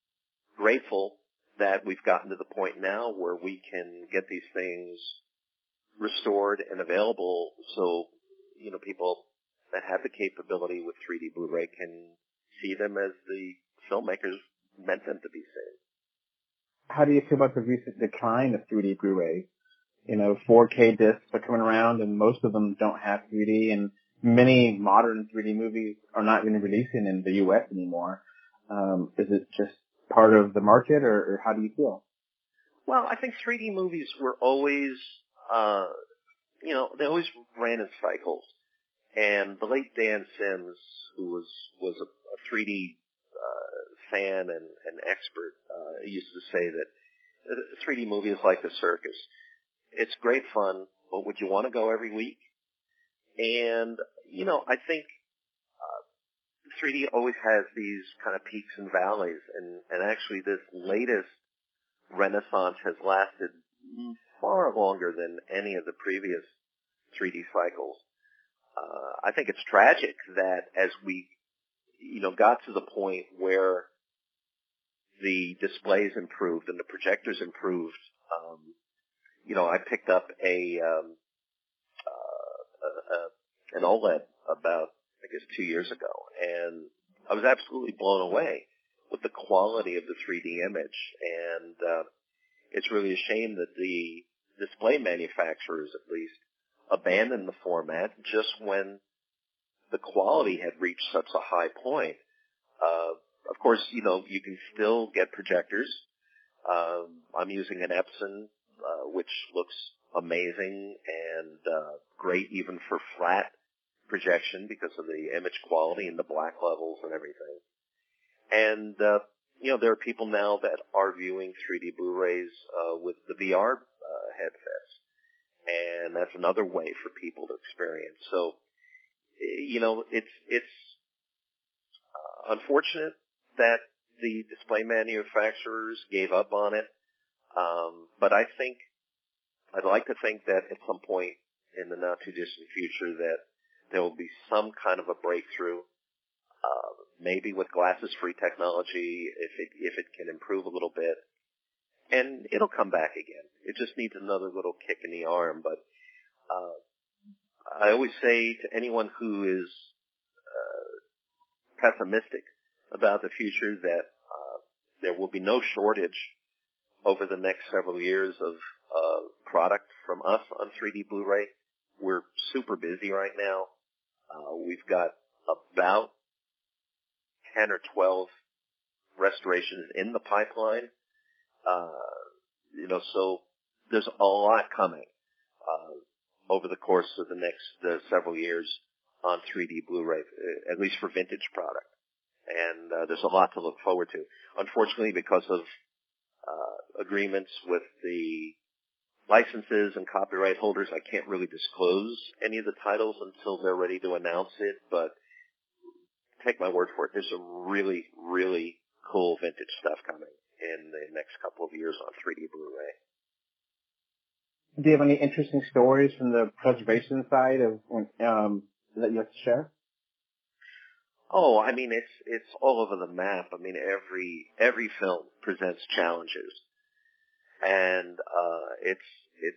Speaker 4: grateful that we've gotten to the point now where we can get these things restored and available so, you know, people that have the capability with 3D Blu-ray can see them as the filmmakers meant them to be seen.
Speaker 3: How do you feel about the recent decline of 3D Blu-ray? You know, 4K discs are coming around and most of them don't have 3D and many modern 3D movies are not even releasing in the US anymore. Um, is it just part of the market or, or how do you feel?
Speaker 4: Well, I think 3D movies were always, uh, you know, they always ran in cycles. And the late Dan Symmes, who was was a, a 3D fan and an expert uh, used to say that a 3D movie is like a circus. It's great fun, but would you want to go every week? And you know, I think uh, 3D always has these kind of peaks and valleys, and and actually this latest renaissance has lasted far longer than any of the previous 3D cycles. Uh, I think it's tragic that as we, you know, got to the point where the displays improved and the projectors improved. Um, you know, I picked up a, um, uh, a, a, an OLED about I guess two years ago, and I was absolutely blown away with the quality of the 3D image. And uh, it's really a shame that the display manufacturers, at least, abandoned the format just when the quality had reached such a high point. Uh, of course, you know, you can still get projectors. Um, I'm using an Epson, uh, which looks amazing and uh, great even for flat projection because of the image quality and the black levels and everything. And uh, you know, there are people now that are viewing 3D Blu-rays uh, with the VR uh, headsets, and that's another way for people to experience. So, you know, it's it's uh, unfortunate that the display manufacturers gave up on it, um, but I think I'd like to think that at some point in the not too distant future that there will be some kind of a breakthrough uh, maybe with glasses-free technology, if it if it can improve a little bit, and it'll come back again. It just needs another little kick in the arm. But uh, I always say to anyone who is uh, pessimistic about the future that uh, there will be no shortage over the next several years of uh, product from us on 3D Blu-ray. We're super busy right now. Uh, we've got about 10 or 12 restorations in the pipeline. Uh, you know, so there's a lot coming uh, over the course of the next uh, several years on 3D Blu-ray, uh, at least for vintage product. And uh, there's a lot to look forward to. Unfortunately, because of uh, agreements with the licenses and copyright holders, I can't really disclose any of the titles until they're ready to announce it. But take my word for it. There's some really, really cool vintage stuff coming in the next couple of years on 3D Blu-ray.
Speaker 3: Do you have any interesting stories from the preservation side of um, that you have to share?
Speaker 4: Oh, I mean, it's it's all over the map. I mean, every every film presents challenges, and uh, it's it's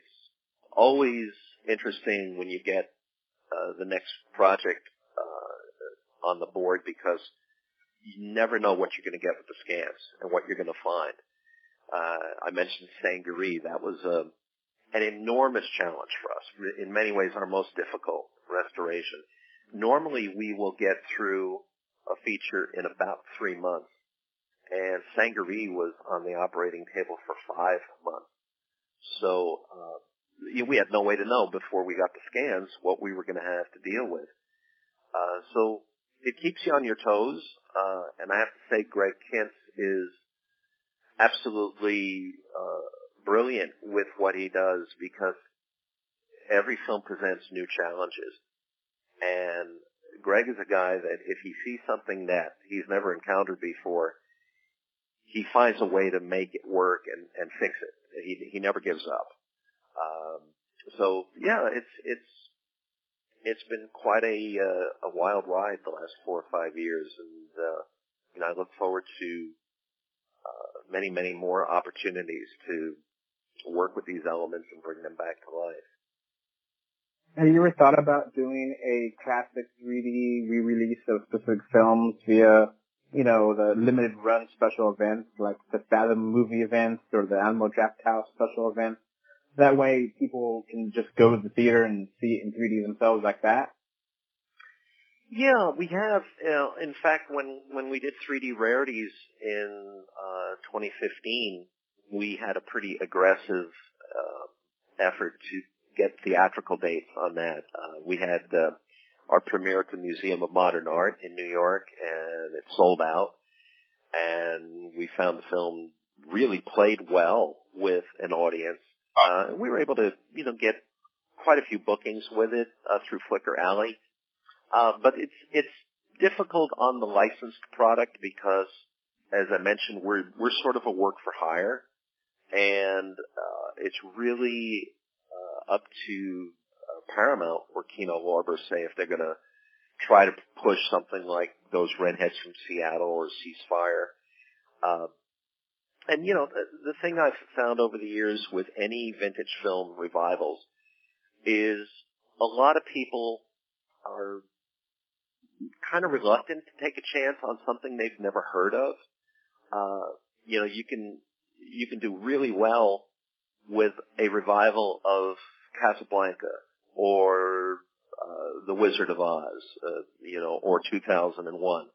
Speaker 4: always interesting when you get uh, the next project on the board because you never know what you're going to get with the scans and what you're going to find. Uh, I mentioned Sangaree. That was a, um, an enormous challenge for us. In many ways, our most difficult restoration. Normally, we will get through a feature in about three months, and Sangaree was on the operating table for five months. So uh, we had no way to know before we got the scans what we were going to have to deal with. Uh, so it keeps you on your toes. Uh, and I have to say, Greg Kintz is absolutely uh, brilliant with what he does because every film presents new challenges. And Greg is a guy that if he sees something that he's never encountered before, he finds a way to make it work and, and fix it. He he never gives up. Um, so yeah, it's it's it's been quite a uh, a wild ride the last four or five years, and uh, you know I look forward to uh, many many more opportunities to work with these elements and bring them back to life.
Speaker 3: Have you ever thought about doing a classic 3D re-release of specific films via, you know, the limited run special events like the Fathom movie events or the Alamo Drafthouse special events? That way people can just go to the theater and see it in 3D themselves like that.
Speaker 4: Yeah, we have. Uh, in fact, when when we did 3D rarities in uh, 2015, we had a pretty aggressive uh, effort to get theatrical dates on that. Uh, we had uh, our premiere at the Museum of Modern Art in New York, and it sold out. And we found the film really played well with an audience uh, we were able to, you know, get quite a few bookings with it uh, through Flicker Alley. Uh, but it's it's difficult on the licensed product because, as I mentioned, we're we're sort of a work for hire, and uh, it's really uh, up to uh, Paramount or Kino Lorber say if they're going to try to push something like those redheads from Seattle or Ceasefire. And you know, the, the thing I've found over the years with any vintage film revivals is a lot of people are kind of reluctant to take a chance on something they've never heard of. Uh, you know, you can you can do really well with a revival of Casablanca or uh, The Wizard of Oz, uh, you know, or 2001.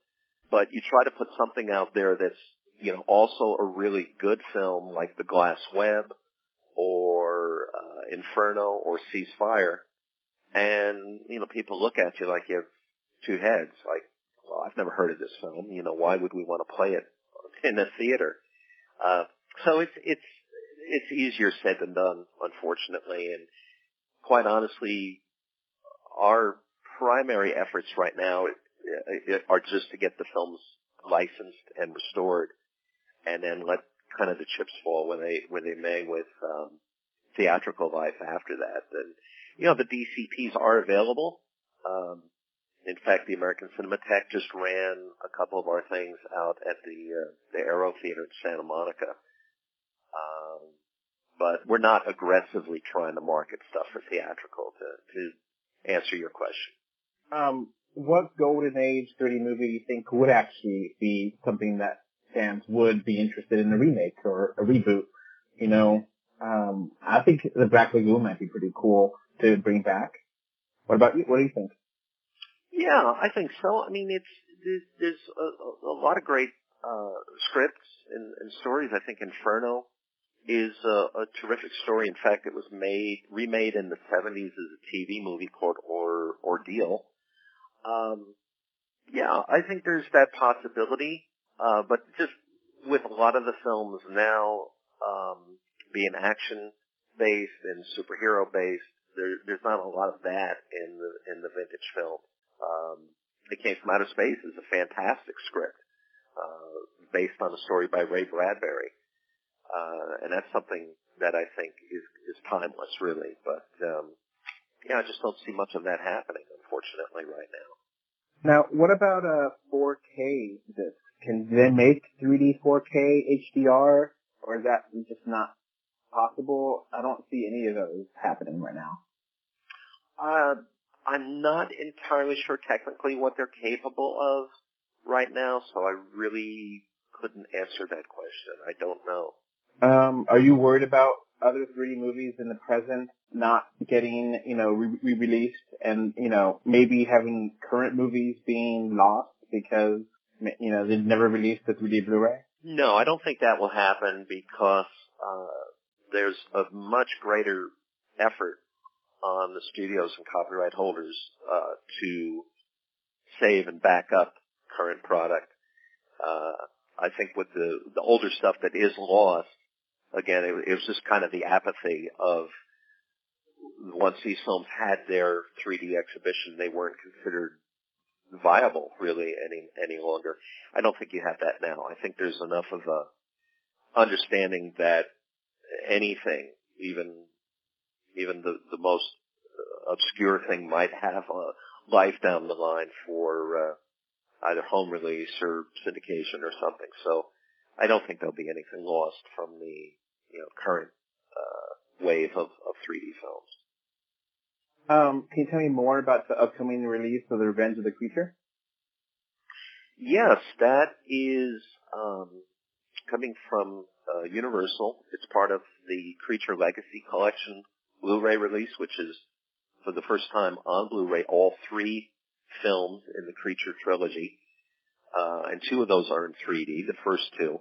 Speaker 4: But you try to put something out there that's you know, also a really good film like The Glass Web or uh, Inferno or Ceasefire, and you know people look at you like you have two heads. Like, well, I've never heard of this film. You know, why would we want to play it in a theater? Uh, so it's it's it's easier said than done, unfortunately. And quite honestly, our primary efforts right now are just to get the films licensed and restored, and then let kind of the chips fall where they where they may with um, theatrical life after that. And you know, the DCPs are available. Um, in fact, the American Cinematheque just ran a couple of our things out at the uh, the Aero Theater in Santa Monica. Um, but we're not aggressively trying to market stuff for theatrical to to answer your question.
Speaker 3: Um, what golden age 3D movie do you think would actually be something that fans would be interested in a remake or a reboot? You know, um, I think the Black Lagoon might be pretty cool to bring back. What about you? What do you think?
Speaker 4: Yeah, I think so. I mean, it's there's, a, a, lot of great uh, scripts and, and, stories. I think Inferno is a, a, terrific story. In fact, it was made remade in the 70s as a TV movie called or, Ordeal. Um, yeah, I think there's that possibility. Uh, but just with a lot of the films now um, being action based and superhero based, there, there's not a lot of that in the in the vintage film. Um, it Came from Outer Space is a fantastic script uh, based on a story by Ray Bradbury, uh, and that's something that I think is is timeless, really. But um, yeah, I just don't see much of that happening, unfortunately, right now.
Speaker 3: Now, what about a 4K disc? Can they make 3D 4K HDR, or is that just not possible? I don't see any of those happening right now.
Speaker 4: Uh, I'm not entirely sure technically what they're capable of right now, so I really couldn't answer that question. I don't know.
Speaker 3: Um, are you worried about other 3D movies in the present not getting, you know, re-released and, you know, maybe having current movies being lost because, you know, they've never released the 3D Blu-ray?
Speaker 4: No, I don't think that will happen because, uh, there's a much greater effort on the studios and copyright holders uh, to save and back up current product. Uh, I think with the the older stuff that is lost, again, it, it was just kind of the apathy of once these films had their 3D exhibition, they weren't considered viable really any any longer. I don't think you have that now. I think there's enough of a understanding that anything, even even the, the most obscure thing might have a life down the line for uh, either home release or syndication or something. So I don't think there'll be anything lost from the you know current uh, wave of, of 3D films.
Speaker 3: Um, can you tell me more about the upcoming release of The Revenge of the Creature?
Speaker 4: Yes, that is um, coming from uh, Universal. It's part of the Creature Legacy Collection Blu-ray release, which is for the first time on Blu-ray all three films in the Creature trilogy, uh, and two of those are in 3D. The first two,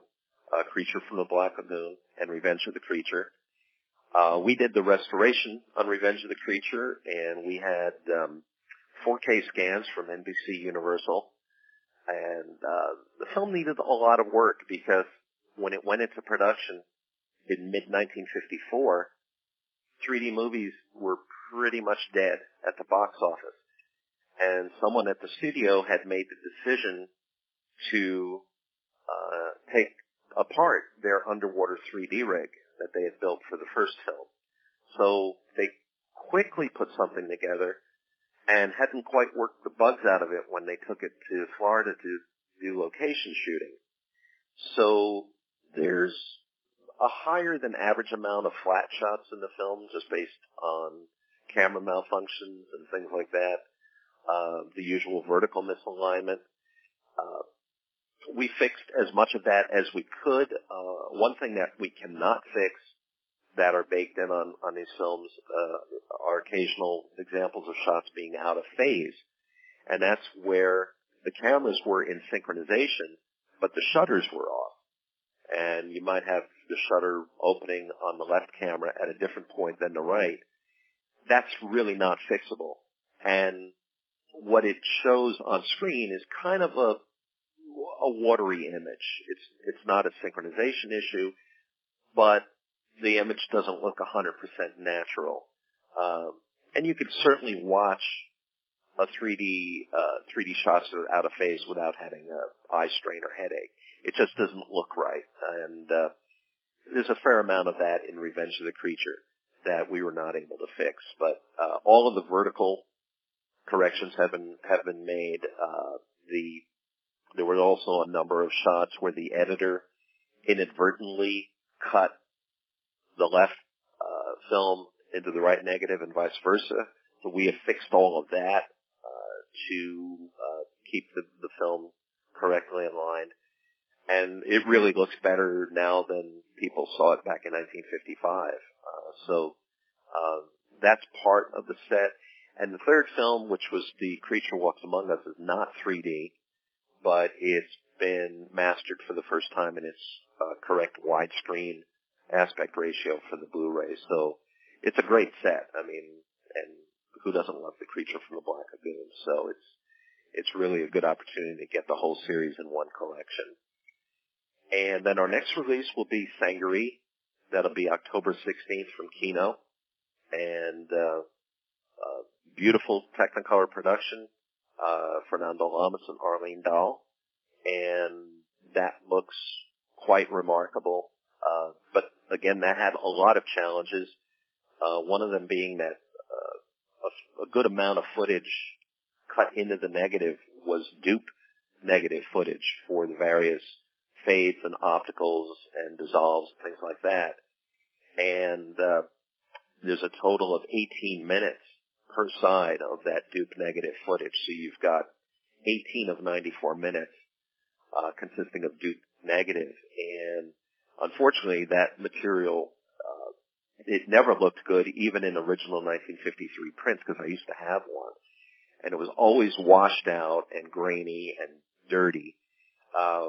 Speaker 4: uh, Creature from the Black Lagoon and Revenge of the Creature. Uh, we did the restoration on Revenge of the Creature, and we had um, 4K scans from NBC Universal. And uh, the film needed a lot of work because when it went into production in mid 1954, 3D movies were pretty much dead at the box office. And someone at the studio had made the decision to uh, take apart their underwater 3D rig that they had built for the first film. So they quickly put something together and hadn't quite worked the bugs out of it when they took it to Florida to do location shooting. So there's a higher than average amount of flat shots in the film just based on camera malfunctions and things like that. Uh, the usual vertical misalignment. Uh, we fixed as much of that as we could. Uh, one thing that we cannot fix that are baked in on, on these films uh, are occasional examples of shots being out of phase. And that's where the cameras were in synchronization, but the shutters were off. And you might have the shutter opening on the left camera at a different point than the right that's really not fixable. And what it shows on screen is kind of a a watery image. It's it's not a synchronization issue, but the image doesn't look 100% natural. Um, and you could certainly watch a 3D uh, 3D shots out of phase without having a eye strain or headache. It just doesn't look right, and uh, there's a fair amount of that in Revenge of the Creature that we were not able to fix. But uh, all of the vertical corrections have been have been made. Uh, the there were also a number of shots where the editor inadvertently cut the left uh, film into the right negative and vice versa. So we have fixed all of that uh, to uh, keep the, the film correctly aligned. And it really looks better now than people saw it back in 1955. Uh, so uh, that's part of the set. And the third film, which was The Creature Walks Among Us, is not 3D, but it's been mastered for the first time in its uh, correct widescreen aspect ratio for the Blu-ray. So it's a great set. I mean, and who doesn't love The Creature from the Black Lagoon? So it's it's really a good opportunity to get the whole series in one collection. And then our next release will be Sangaree. That'll be October 16th from Kino. And uh, uh, beautiful Technicolor production. Uh, Fernando Lamas and Arlene Dahl. And that looks quite remarkable. Uh, but again, that had a lot of challenges. Uh, one of them being that uh, a, a good amount of footage cut into the negative was dupe negative footage for the various fades and opticals and dissolves and things like that. And uh, there's a total of 18 minutes per side of that dupe negative footage. So you've got 18 of 94 minutes uh, consisting of dupe negative. And unfortunately, that material uh, it never looked good, even in original 1953 prints, because I used to have one, and it was always washed out and grainy and dirty. Uh,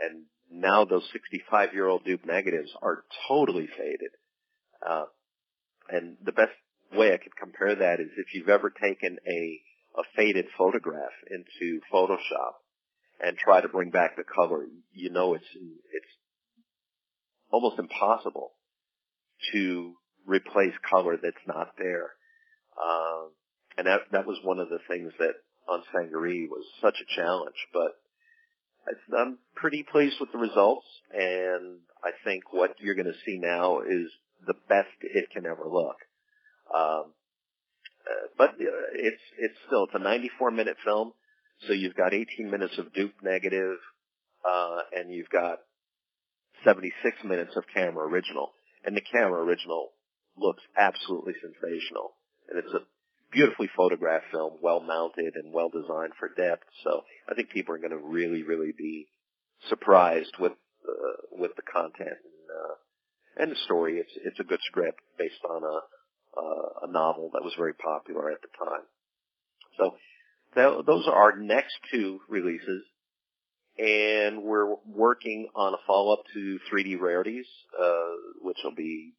Speaker 4: and now those 65 year old dupe negatives are totally faded. Uh, and the best way I could compare that is if you've ever taken a, a faded photograph into Photoshop and try to bring back the color, you know it's, it's almost impossible to replace color that's not there. Um, and that, that was one of the things that on Sangaree was such a challenge, but I'm pretty pleased with the results, and I think what you're going to see now is the best it can ever look. Um, uh, but uh, it's it's still it's a 94 minute film, so you've got 18 minutes of dupe negative, uh, and you've got 76 minutes of camera original, and the camera original looks absolutely sensational, and it's a beautifully photographed film, well mounted and well designed for depth. So I think people are going to really, really be surprised with uh, with the content and, uh, and the story. It's it's a good script based on a uh, a novel that was very popular at the time. So th- those are our next two releases, and we're working on a follow up to 3D Rarities, uh, which will be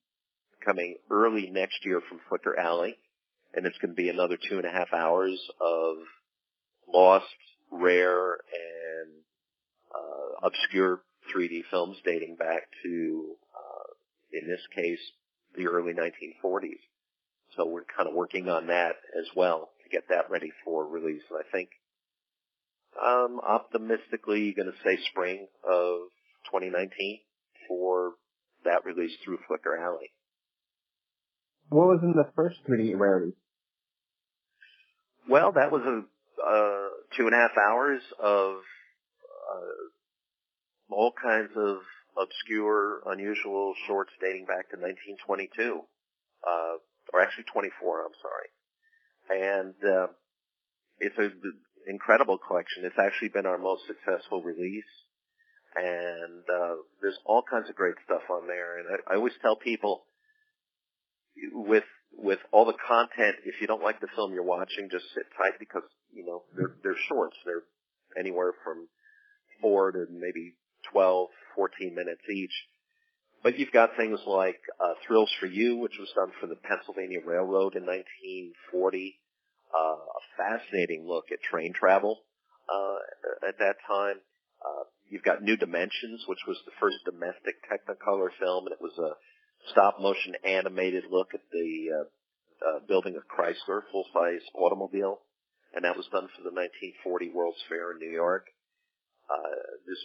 Speaker 4: coming early next year from Flicker Alley and it's going to be another two and a half hours of lost, rare, and uh, obscure 3D films dating back to, uh, in this case, the early 1940s. So we're kind of working on that as well to get that ready for release. And I think I'm optimistically going to say spring of 2019 for that release through Flicker Alley.
Speaker 3: What was in the first 3D rarity?
Speaker 4: Well, that was a uh, two and a half hours of uh, all kinds of obscure, unusual shorts dating back to 1922, uh, or actually 24. I'm sorry, and uh, it's an incredible collection. It's actually been our most successful release, and uh, there's all kinds of great stuff on there. And I, I always tell people with with all the content, if you don't like the film you're watching, just sit tight because you know they're they're shorts. They're anywhere from four to maybe 12, 14 minutes each. But you've got things like uh, Thrills for You, which was done for the Pennsylvania Railroad in 1940. Uh, a fascinating look at train travel uh, at that time. Uh, you've got New Dimensions, which was the first domestic Technicolor film, and it was a stop motion animated look at the uh, uh, building of Chrysler full size automobile, and that was done for the 1940 World's Fair in New York. Uh, there's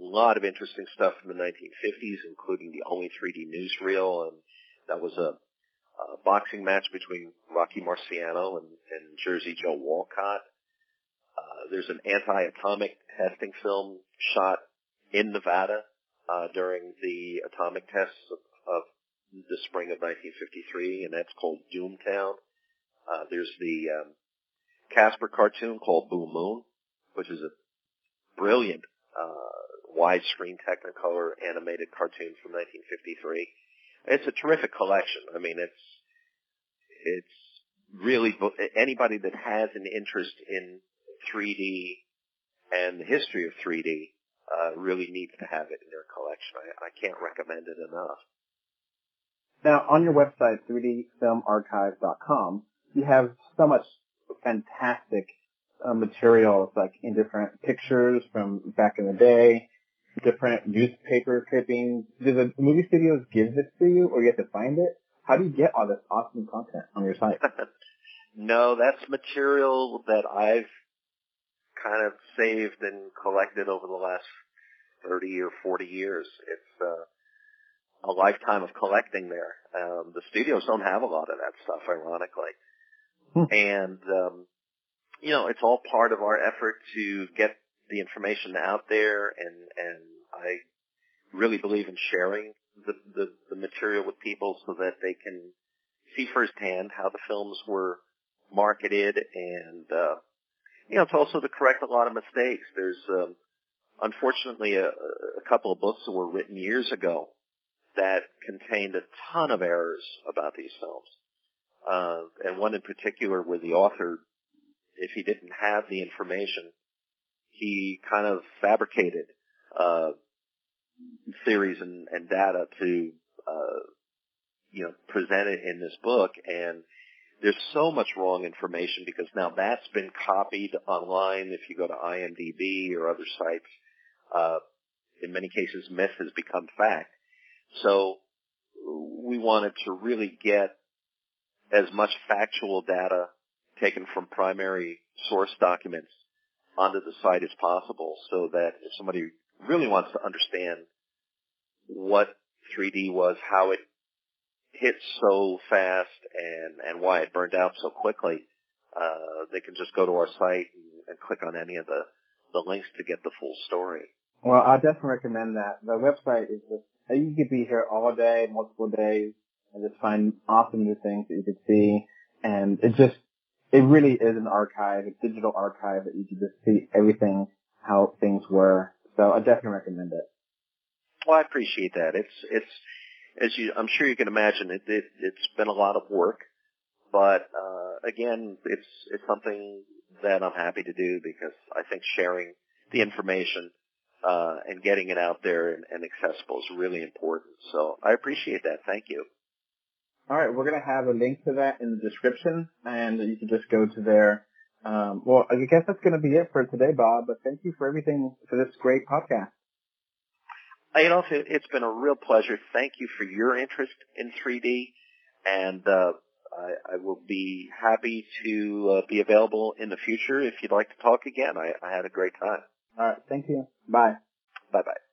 Speaker 4: lot of interesting stuff from the 1950s, including the only 3D newsreel, and that was a, a boxing match between Rocky Marciano and, and Jersey Joe Walcott. Uh, there's an anti-atomic testing film shot in Nevada uh, during the atomic tests of, of the spring of 1953, and that's called Doomtown. Uh, there's the um, Casper cartoon called Boo Moon, which is a brilliant uh, widescreen Technicolor animated cartoon from 1953. It's a terrific collection. I mean, it's it's really anybody that has an interest in 3D and the history of 3D uh, really needs to have it in their collection. I, I can't recommend it enough.
Speaker 3: Now, on your website, 3dfilmarchive.com, you have so much fantastic uh, materials, like in different pictures from back in the day, different newspaper clippings. Do the movie studios give this to you, or you have to find it? How do you get all this awesome content on your site?
Speaker 4: no, that's material that I've kind of saved and collected over the last 30 or 40 years. It's uh, a lifetime of collecting there. Um, the studios don't have a lot of that stuff, ironically. Hmm. And, um, you know, it's all part of our effort to get the information out there and, and I really believe in sharing the, the, the material with people so that they can see firsthand how the films were marketed and, uh, you know, it's also to correct a lot of mistakes. There's, um, unfortunately a, a couple of books that were written years ago that contained a ton of errors about these films. Uh, and one in particular where the author, if he didn't have the information, he kind of fabricated, uh, theories and, and data to, uh, you know, present it in this book. And there's so much wrong information because now that's been copied online. If you go to IMDb or other sites, uh, in many cases, myth has become fact. So we wanted to really get as much factual data taken from primary source documents onto the site as possible so that if somebody really wants to understand what 3D was, how it hit so fast and, and why it burned out so quickly, uh, they can just go to our site and, and click on any of the, the links to get the full story.
Speaker 3: Well, I definitely recommend that. The website is just, you could be here all day, multiple days, and just find awesome new things that you could see. And it just, it really is an archive, a digital archive that you can just see everything, how things were. So I definitely recommend it.
Speaker 4: Well, I appreciate that. It's, it's, as you, I'm sure you can imagine, it, it it's been a lot of work, but uh, again, it's it's something that I'm happy to do because I think sharing the information uh, and getting it out there and, and accessible is really important. So I appreciate that. Thank you.
Speaker 3: All right, we're going to have a link to that in the description, and you can just go to there. Um, well, I guess that's going to be it for today, Bob. But thank you for everything for this great podcast.
Speaker 4: Adolf, it's been a real pleasure. Thank you for your interest in 3D, and uh, I, I, will be happy to uh, be available in the future if you'd like to talk again. I, I had a great time.
Speaker 3: All right, thank you. Bye.
Speaker 4: Bye bye.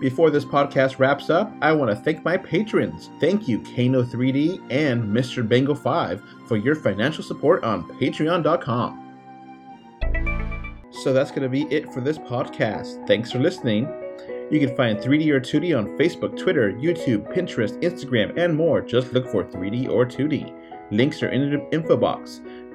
Speaker 1: Before this podcast wraps up, I want to thank my patrons. Thank you, Kano3D and Mr. Bengal 5 for your financial support on patreon.com. So that's going to be it for this podcast. Thanks for listening. You can find 3D or 2D on Facebook, Twitter, YouTube, Pinterest, Instagram, and more. Just look for 3D or 2D. Links are in the info box.